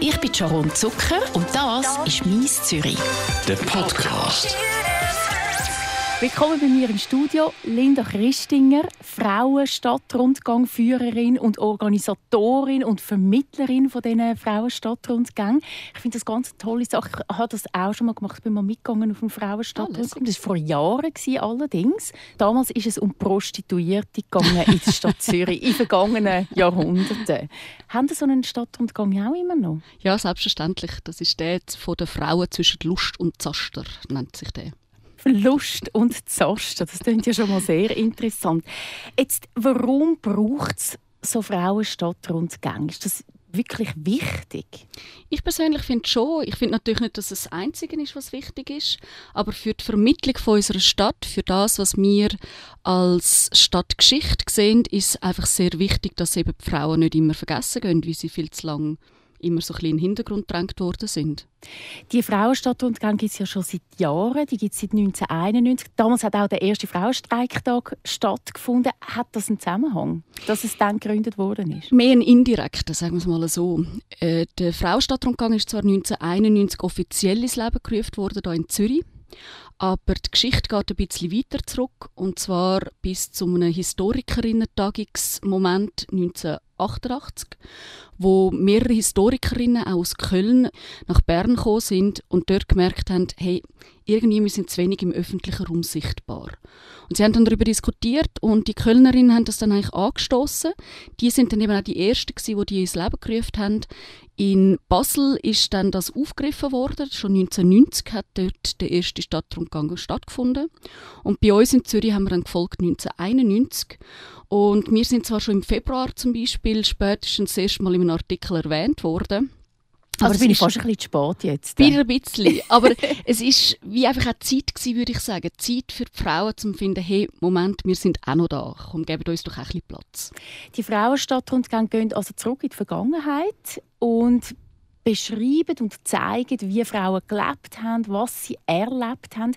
Ich bin Sharon Zucker und das ist «Mies Zürich». Der Podcast. Willkommen bei mir im Studio Linda Christinger, Frauenstadtrundgangführerin und Organisatorin und Vermittlerin von diesen Frauenstadtrundgängen. Ich finde das ganz eine tolle Sache. Ich habe das auch schon mal gemacht, Ich bin mal mitgegangen auf einen Frauenstadtrundgang. Das war vor Jahren allerdings. Damals ist es um Prostituierte gegangen in der Stadt Zürich in vergangenen Jahrhunderten. Haben Sie so einen Stadtrundgang auch immer noch? Ja, selbstverständlich. Das ist der von den Frauen zwischen Lust und Zaster, nennt sich der. Lust und Zaster. Das klingt ja schon mal sehr interessant. Jetzt, warum braucht es so Frauenstadtrundgänge? Ist das wirklich wichtig? Ich persönlich finde schon. Ich finde natürlich nicht, dass es das Einzige ist, was wichtig ist, aber für die Vermittlung von unserer Stadt, für das, was wir als Stadtgeschichte sehen, ist einfach sehr wichtig, dass eben die Frauen nicht immer vergessen gehen, wie sie viel zu lange immer so ein bisschen in den Hintergrund gedrängt worden sind. Die Frauenstadtrundgang gibt es ja schon seit Jahren, die gibt es seit 1991. Damals hat auch der erste Frauenstreiktag stattgefunden. Hat das einen Zusammenhang, dass es dann gegründet worden ist? Mehr ein indirekter, sagen wir es mal so. Äh, der Frauenstadtrundgang ist zwar 1991 offiziell ins Leben gerufen worden, hier in Zürich, aber die Geschichte geht ein bisschen weiter zurück, und zwar bis zu einem Historikerinnen-Tagungsmoment 1988, wo mehrere Historikerinnen aus Köln nach Bern gekommen sind und dort gemerkt haben, hey, irgendwie wir sind zu wenig im öffentlichen Raum sichtbar. Und sie haben dann darüber diskutiert und die Kölnerinnen haben das dann eigentlich angestoßen. Die sind dann eben auch die ersten gewesen, die die ins Leben gerufen haben. In Basel ist dann das aufgegriffen worden. Schon 1990 hat dort der erste Stadtrundgang stattgefunden. Und bei uns in Zürich haben wir dann gefolgt 1991. Und wir sind zwar schon im Februar zum Beispiel spätestens das erste Mal in einem Artikel erwähnt worden. Aber also bin ich fast ein bisschen spät jetzt. Ein bisschen. Aber es ist wie einfach auch Zeit gewesen, würde ich sagen. Zeit für die Frauen, um zu finden, hey, Moment, wir sind auch noch da. Komm, geben uns doch ein bisschen Platz. Die Frauenstadtrundgänge gehen also zurück in die Vergangenheit und beschreiben und zeigen, wie Frauen gelebt haben, was sie erlebt haben.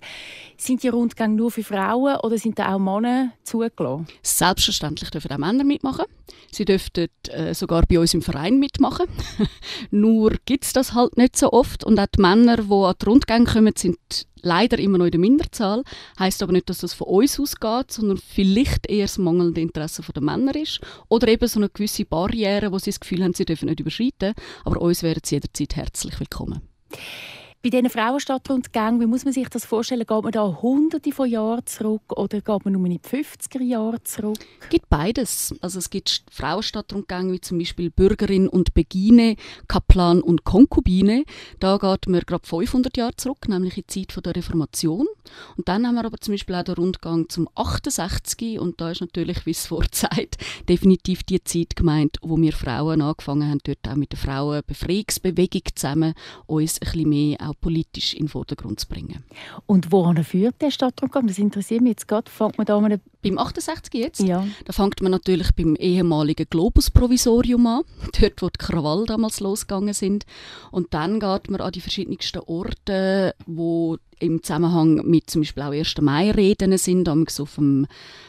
Sind die Rundgänge nur für Frauen oder sind da auch Männer zugelassen? Selbstverständlich dürfen auch Männer mitmachen. Sie dürften äh, sogar bei uns im Verein mitmachen. nur gibt es das halt nicht so oft. Und auch die Männer, die an die Rundgänge kommen, sind leider immer noch in der Minderzahl. Heißt aber nicht, dass das von uns ausgeht, sondern vielleicht eher das mangelnde Interesse der Männer ist oder eben so eine gewisse Barriere, wo sie das Gefühl haben, sie dürfen nicht überschreiten. Aber uns wären sie jederzeit herzlich willkommen. Bei diesen Frauenstadtrundgängen, wie muss man sich das vorstellen? Geht man da hunderte von Jahren zurück oder geht man nur in die 50er Jahre zurück? Es gibt beides. Also es gibt Frauenstadtrundgänge wie zum Beispiel Bürgerin und Begine, Kaplan und Konkubine. Da geht man gerade 500 Jahre zurück, nämlich in die Zeit der Reformation. Und dann haben wir aber zum Beispiel auch den Rundgang zum 68. Und da ist natürlich, wie es vorzeit, definitiv die Zeit gemeint, wo wir Frauen angefangen haben, dort auch mit der Frauenbefreiungsbewegung zusammen uns ein bisschen mehr auch politisch in den Vordergrund zu bringen. Und wohin führt der Stadtrundgang? Das interessiert mich jetzt gerade. Fängt man da mal beim 68 jetzt? Ja. Da fängt man natürlich beim ehemaligen Globus-Provisorium an, dort wo die Krawall damals losgegangen sind. Und dann geht man an die verschiedensten Orte, wo im Zusammenhang mit zum Beispiel auch 1. Mai-Reden sind, auf dem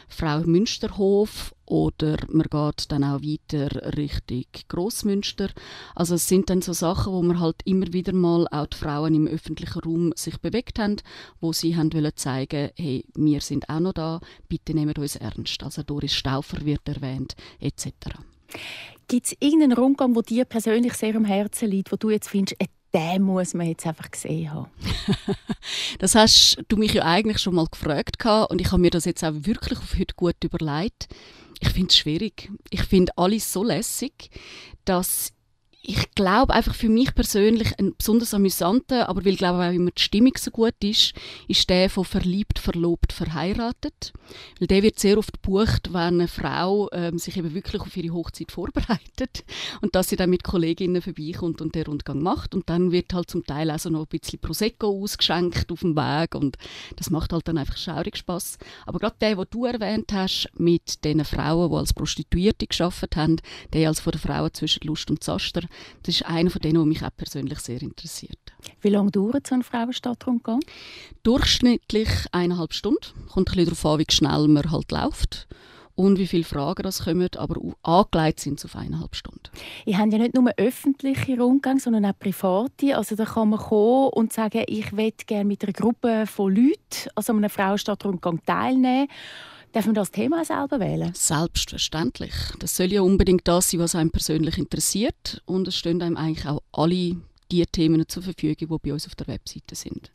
Frau-Münsterhof oder man geht dann auch weiter Richtung Grossmünster. Also es sind dann so Sachen, wo man halt immer wieder mal auch die Frauen im öffentlichen Raum sich bewegt haben, wo sie haben wollen zeigen, hey, wir sind auch noch da, bitte nehmen uns ernst. Also Doris Stauffer wird erwähnt, etc. Gibt es irgendeinen Rundgang, wo dir persönlich sehr am Herzen liegt, wo du jetzt findest, äh, den muss man jetzt einfach gesehen haben? das hast du mich ja eigentlich schon mal gefragt und ich habe mir das jetzt auch wirklich auf heute gut überlegt. Ich finde es schwierig. Ich finde alles so lässig, dass ich glaube einfach für mich persönlich ein besonders amüsanter, aber weil glaube auch immer die Stimmung so gut ist, ist der von verliebt, verlobt, verheiratet. Weil der wird sehr oft gebucht, wenn eine Frau ähm, sich eben wirklich auf ihre Hochzeit vorbereitet und dass sie dann mit Kolleginnen vorbeikommt und den Rundgang macht und dann wird halt zum Teil auch so noch ein bisschen Prosecco ausgeschenkt auf dem Weg und das macht halt dann einfach schaurig Spaß. Aber gerade der, den du erwähnt hast, mit den Frauen, die als Prostituierte geschafft haben, der als von der Frauen zwischen Lust und Zaster, das ist einer von denen, der mich auch persönlich sehr interessiert. Wie lange dauert so ein Frauenstadtrundgang? Durchschnittlich eineinhalb Stunden. Kommt ein bisschen darauf an, wie schnell man halt läuft. und wie viele Fragen das kommen, aber angelegt sind sie auf eineinhalb Stunden. Ich habe ja nicht nur öffentliche Rundgänge, sondern auch private. Also da kann man kommen und sagen, ich möchte gerne mit einer Gruppe von Leuten also an einem Frauenstadtrundgang teilnehmen. Darf man das Thema selber wählen? Selbstverständlich. Das soll ja unbedingt das sein, was einem persönlich interessiert. Und es stehen einem eigentlich auch alle die Themen zur Verfügung, die bei uns auf der Webseite sind.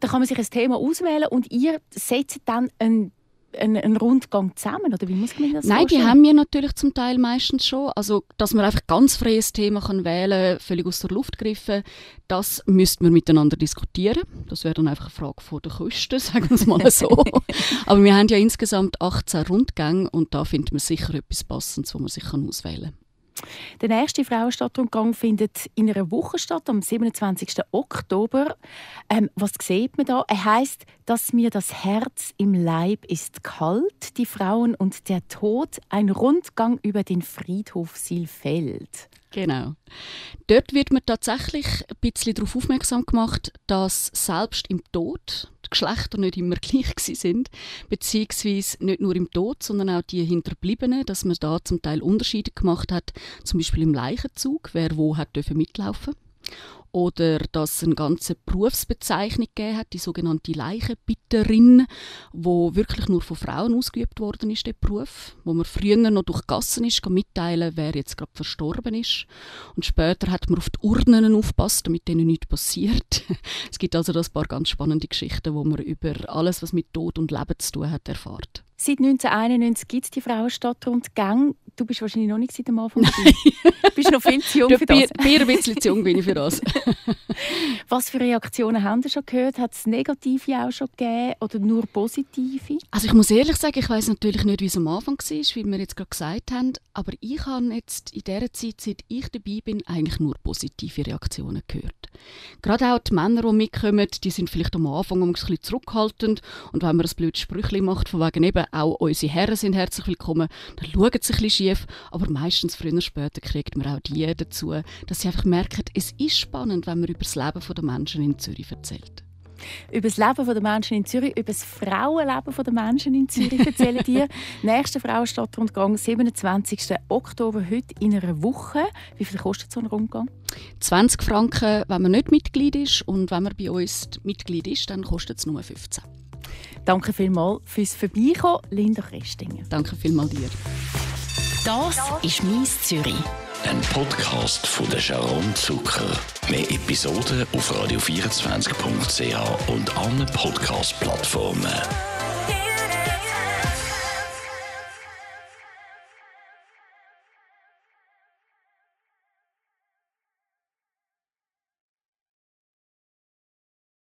Da kann man sich ein Thema auswählen und ihr setzt dann einen einen, einen Rundgang zusammen? Oder wie muss man das Nein, vorstellen? die haben wir natürlich zum Teil meistens schon. Also, dass man einfach ganz freies Thema kann wählen völlig aus der Luft gegriffen, das müsste man miteinander diskutieren. Das wäre dann einfach eine Frage von der Kosten, sagen wir es mal so. Aber wir haben ja insgesamt 18 Rundgänge und da findet man sicher etwas Passendes, wo man sich auswählen kann. Der nächste Frauenstadtrundgang findet in einer Woche statt, am 27. Oktober. Ähm, was sieht man da? Er heißt, dass mir das Herz im Leib ist kalt, die Frauen und der Tod, ein Rundgang über den Friedhof Silfeld. Genau. Dort wird man tatsächlich ein bisschen darauf aufmerksam gemacht, dass selbst im Tod Geschlechter nicht immer gleich sind, beziehungsweise nicht nur im Tod, sondern auch die Hinterbliebenen, dass man da zum Teil Unterschiede gemacht hat, zum Beispiel im Leichenzug, wer wo hat mitlaufen oder dass es eine ganze Berufsbezeichnung gegeben hat, die sogenannte Leichenbitterin, wo wirklich nur von Frauen ausgeübt worden ist, der Beruf, wo man früher noch durch Gassen ist, mitteilen, wer jetzt gerade verstorben ist. Und später hat man auf die Urnen aufpasst, damit denen nichts passiert. es gibt also ein paar ganz spannende Geschichten, wo man über alles, was mit Tod und Leben zu tun hat, erfahrt. Seit 1991 gibt es die Frauenstadtrundgänge. Du bist wahrscheinlich noch nicht seit dem Anfang dabei. Du bist noch viel zu jung für das. Bier, ein bisschen zu jung bin ich für das. Was für Reaktionen haben Sie schon gehört? Hat es negative auch schon gegeben oder nur positive? Also ich muss ehrlich sagen, ich weiß natürlich nicht, wie es am Anfang war, wie wir jetzt gerade gesagt haben. Aber ich habe jetzt in der Zeit, seit ich dabei bin, eigentlich nur positive Reaktionen gehört. Gerade auch die Männer, die mitkommen, die sind vielleicht am Anfang ein bisschen zurückhaltend. Und wenn man ein blödes Sprüchchen macht, von wegen eben, auch unsere Herren sind herzlich willkommen, dann schauen sie ein bisschen schief. Aber meistens, früher oder später, kriegt man auch die dazu, dass sie einfach merken, es ist spannend, wenn man über das Leben der Menschen in Zürich erzählt. Über das Leben der Menschen in Zürich, über das Frauenleben der Menschen in Zürich erzählen dir. Nächster Frauenstadtrundgang, 27. Oktober, heute in einer Woche. Wie viel kostet so ein Rundgang? 20 Franken, wenn man nicht Mitglied ist. Und wenn man bei uns Mitglied ist, dann kostet es nur 15. Danke vielmals fürs Vorbeikommen, Linda Christinger. Danke vielmals dir. Das ist «Mies Zürich». Ein Podcast von der Sharon Zucker. Mehr Episoden auf radio24.ch und allen Podcast-Plattformen.